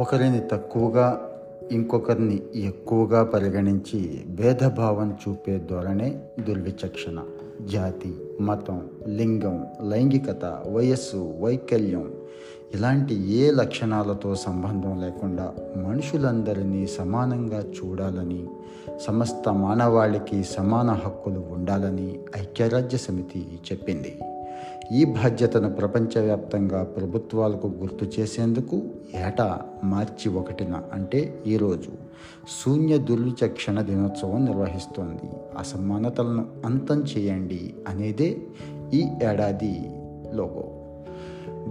ఒకరిని తక్కువగా ఇంకొకరిని ఎక్కువగా పరిగణించి భేదభావం చూపే ధోరణే దుర్విచక్షణ. జాతి మతం లింగం లైంగికత వయస్సు వైకల్యం ఇలాంటి ఏ లక్షణాలతో సంబంధం లేకుండా మనుషులందరినీ సమానంగా చూడాలని సమస్త మానవాళికి సమాన హక్కులు ఉండాలని ఐక్యరాజ్య సమితి చెప్పింది. ఈ బాధ్యతను ప్రపంచవ్యాప్తంగా ప్రభుత్వాలకు గుర్తు చేసేందుకు ఏటా మార్చి ఒకటిన అంటే ఈరోజు శూన్య దుర్విచక్షణ దినోత్సవం నిర్వహిస్తోంది. అసమానతలను అంతం చేయండి అనేదే ఈ ఏడాది లోగో.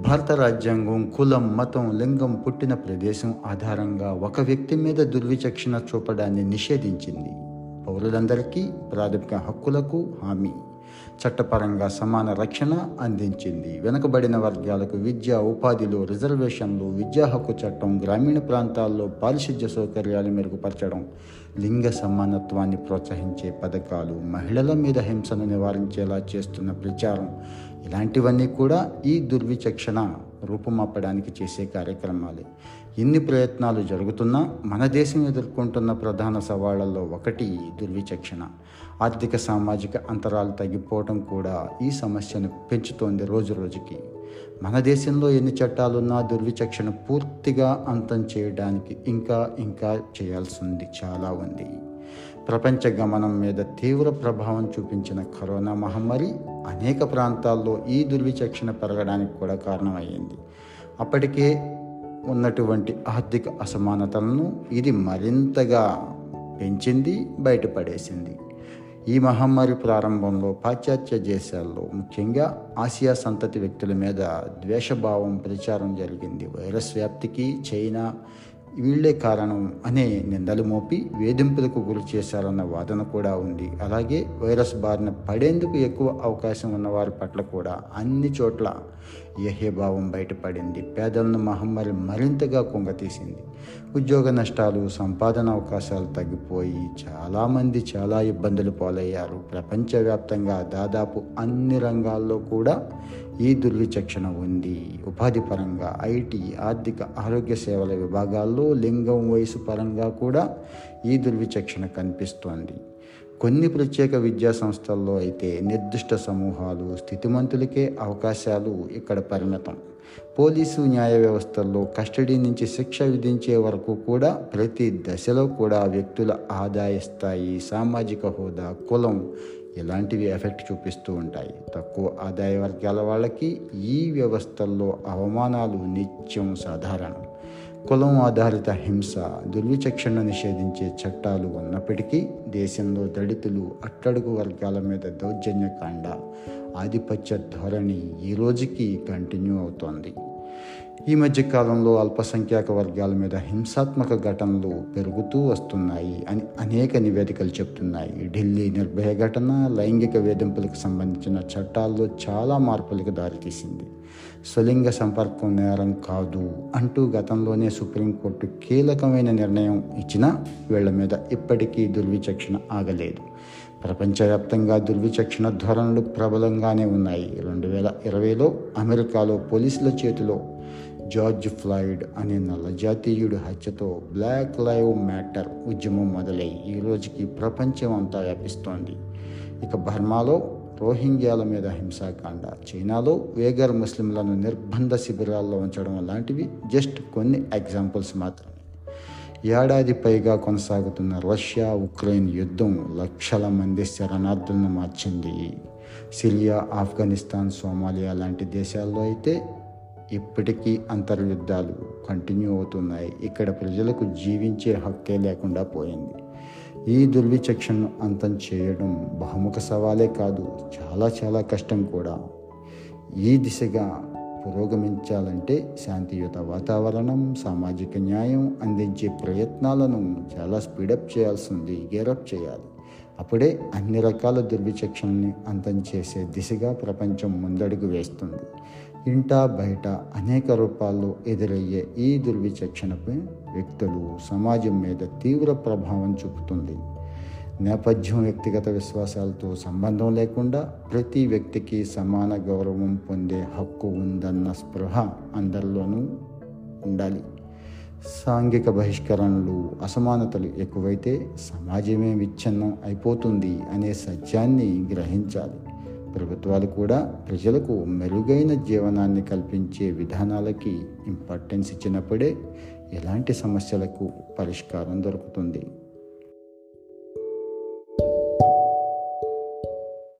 భారత రాజ్యాంగం కులం మతం లింగం పుట్టిన ప్రదేశం ఆధారంగా ఒక వ్యక్తి మీద దుర్విచక్షణ చూపడాన్ని నిషేధించింది. పౌరులందరికీ ప్రాథమిక హక్కులకు హామీ. చట్టపరంగా సమాన రక్షణ అందించింది. వెనుకబడిన వర్గాలకు విద్య ఉపాధిలో రిజర్వేషన్లు విద్యా హక్కు చట్టం గ్రామీణ ప్రాంతాల్లో పారిశుద్ధ్య సౌకర్యాలు మెరుగుపరచడం లింగ సమానత్వాన్ని ప్రోత్సహించే పథకాలు మహిళల మీద హింసను నివారించేలా చేస్తున్న ప్రచారం. ఇలాంటివన్నీ కూడా ఈ దుర్విచక్షణ రూపుమాపడానికి చేసే కార్యక్రమాలే. ఇన్ని ప్రయత్నాలు జరుగుతున్నా మన దేశం ఎదుర్కొంటున్న ప్రధాన సవాళ్ళలో ఒకటి దుర్విచక్షణ. ఆర్థిక సామాజిక అంతరాలు తగ్గిపోవడం కూడా ఈ సమస్యను పెంచుతోంది రోజు రోజుకి. మన దేశంలో ఎన్ని చట్టాలున్నా దుర్విచక్షణ పూర్తిగా అంతం చేయడానికి ఇంకా ఇంకా చేయాల్సింది చాలా ఉంది. ప్రపంచ గమనం మీద తీవ్ర ప్రభావం చూపించిన కరోనా మహమ్మారి అనేక ప్రాంతాల్లో ఈ దుర్విచక్షణ పెరగడానికి కూడా కారణమయ్యింది. అప్పటికే ఉన్నటువంటి ఆర్థిక అసమానతలను ఇది మరింతగా పెంచింది బయటపడేసింది. ఈ మహమ్మారి ప్రారంభంలో పాశ్చాత్య దేశాల్లో ముఖ్యంగా ఆసియా సంతతి వ్యక్తుల మీద ద్వేషభావం ప్రచారం జరిగింది. వైరస్ వ్యాప్తికి చైనా వీళ్ళే కారణం అనే నిందలు మోపి వేధింపులకు గురి చేశారన్న వాదన కూడా ఉంది. అలాగే వైరస్ బారిన పడేందుకు ఎక్కువ అవకాశం ఉన్న వారి పట్ల కూడా అన్ని చోట్ల యహ్యభావం బయటపడింది. పేదలను మహమ్మారి మరింతగా కుంగతీసింది. ఉద్యోగ నష్టాలు సంపాదన అవకాశాలు తగ్గిపోయి చాలామంది చాలా ఇబ్బందులు పాలయ్యారు. ప్రపంచవ్యాప్తంగా దాదాపు అన్ని రంగాల్లో కూడా ఈ దుర్విచక్షణ ఉంది. ఉపాధి పరంగా ఐటీ ఆర్థిక ఆరోగ్య సేవల విభాగాల్లో లింగం వయసు పరంగా కూడా ఈ దుర్విచక్షణ కనిపిస్తోంది. కొన్ని ప్రత్యేక విద్యా సంస్థల్లో అయితే నిర్దిష్ట సమూహాలు స్థితిమంతులకే అవకాశాలు ఇక్కడ పరిమితం. పోలీసు న్యాయ వ్యవస్థల్లో కస్టడీ నుంచి శిక్ష విధించే వరకు కూడా ప్రతి దశలో కూడా వ్యక్తుల ఆదాయ స్థాయి సామాజిక హోదా కులం ఇలాంటివి ఎఫెక్ట్ చూపిస్తూ ఉంటాయి. తక్కువ ఆదాయ వర్గాల వాళ్ళకి ఈ వ్యవస్థల్లో అవమానాలు నిత్యం సాధారణం. కులం ఆధారిత హింస దుర్విచక్షణ నిషేధించే చట్టాలు ఉన్నప్పటికీ దేశంలో దళితులు అట్టడుగు వర్గాల మీద దౌర్జన్యకాండ ఆధిపత్య ధోరణి ఈ రోజుకి కంటిన్యూ అవుతోంది. ఈ మధ్య కాలంలో అల్పసంఖ్యాక వర్గాల మీద హింసాత్మక ఘటనలు పెరుగుతూ వస్తున్నాయి అని అనేక నివేదికలు చెప్తున్నాయి. ఢిల్లీ నిర్భయ ఘటన లైంగిక వేధింపులకు సంబంధించిన చట్టాల్లో చాలా మార్పులకు దారితీసింది. స్వలింగ సంపర్కం నేరం కాదు అంటూ గతంలోనే సుప్రీంకోర్టు కీలకమైన నిర్ణయం ఇచ్చినా వీళ్ళ మీద ఇప్పటికీ దుర్విచక్షణ ఆగలేదు. ప్రపంచవ్యాప్తంగా దుర్విచక్షణ ధోరణులు ప్రబలంగానే ఉన్నాయి. రెండు వేల ఇరవైలో అమెరికాలో పోలీసుల చేతిలో జార్జ్ ఫ్లాయిడ్ అనే నల్లజాతీయుడి హత్యతో బ్లాక్ లైవ్ మ్యాటర్ ఉద్యమం మొదలై ఈ రోజుకి ప్రపంచం అంతా వ్యాపిస్తోంది. ఇక బర్మాలో రోహింగ్యాల మీద హింసాకాండ. చైనాలో వేగర్ ముస్లింలను నిర్బంధ శిబిరాల్లో ఉంచడం లాంటివి జస్ట్ కొన్ని ఎగ్జాంపుల్స్ మాత్రం ఏడాది పైగా కొనసాగుతున్న రష్యా ఉక్రెయిన్ యుద్ధం లక్షల మంది శరణార్థులను మార్చింది. సిరియా ఆఫ్ఘనిస్తాన్ సోమాలియా లాంటి దేశాల్లో అయితే ఇప్పటికీ అంతర్యుద్ధాలు కంటిన్యూ అవుతున్నాయి. ఇక్కడ ప్రజలకు జీవించే హక్కే లేకుండా పోయింది. ఈ దుర్విచక్షణను అంతం చేయడం బహుముఖ సవాలే కాదు చాలా చాలా కష్టం కూడా. ఈ దిశగా పురోగమించాలంటే శాంతియుత వాతావరణం సామాజిక న్యాయం అందించే ప్రయత్నాలను చాలా స్పీడప్ చేయాల్సింది గేరప్ చేయాలి. అప్పుడే అన్ని రకాల దుర్విచక్షణని అంతం చేసే దిశగా ప్రపంచం ముందడుగు వేస్తుంది. ఇంట బయట అనేక రూపాల్లో ఎదురయ్యే ఈ దుర్విచక్షణపై వ్యక్తులు సమాజం మీద తీవ్ర ప్రభావం చూపుతుంది. నేపథ్యం వ్యక్తిగత విశ్వాసాలతో సంబంధం లేకుండా ప్రతి వ్యక్తికి సమాన గౌరవం పొందే హక్కు ఉందన్న స్పృహ అందరిలోనూ ఉండాలి. సాంఘిక బహిష్కరణలు అసమానతలు ఎక్కువైతే సమాజమే విచ్ఛిన్నం అయిపోతుంది అనే సత్యాన్ని గ్రహించాలి. ప్రభుత్వాలు కూడా ప్రజలకు మెరుగైన జీవనాన్ని కల్పించే విధానాలకి ఇంపార్టెన్స్ ఇచ్చినప్పుడే ఎలాంటి సమస్యలకు పరిష్కారం దొరుకుతుంది?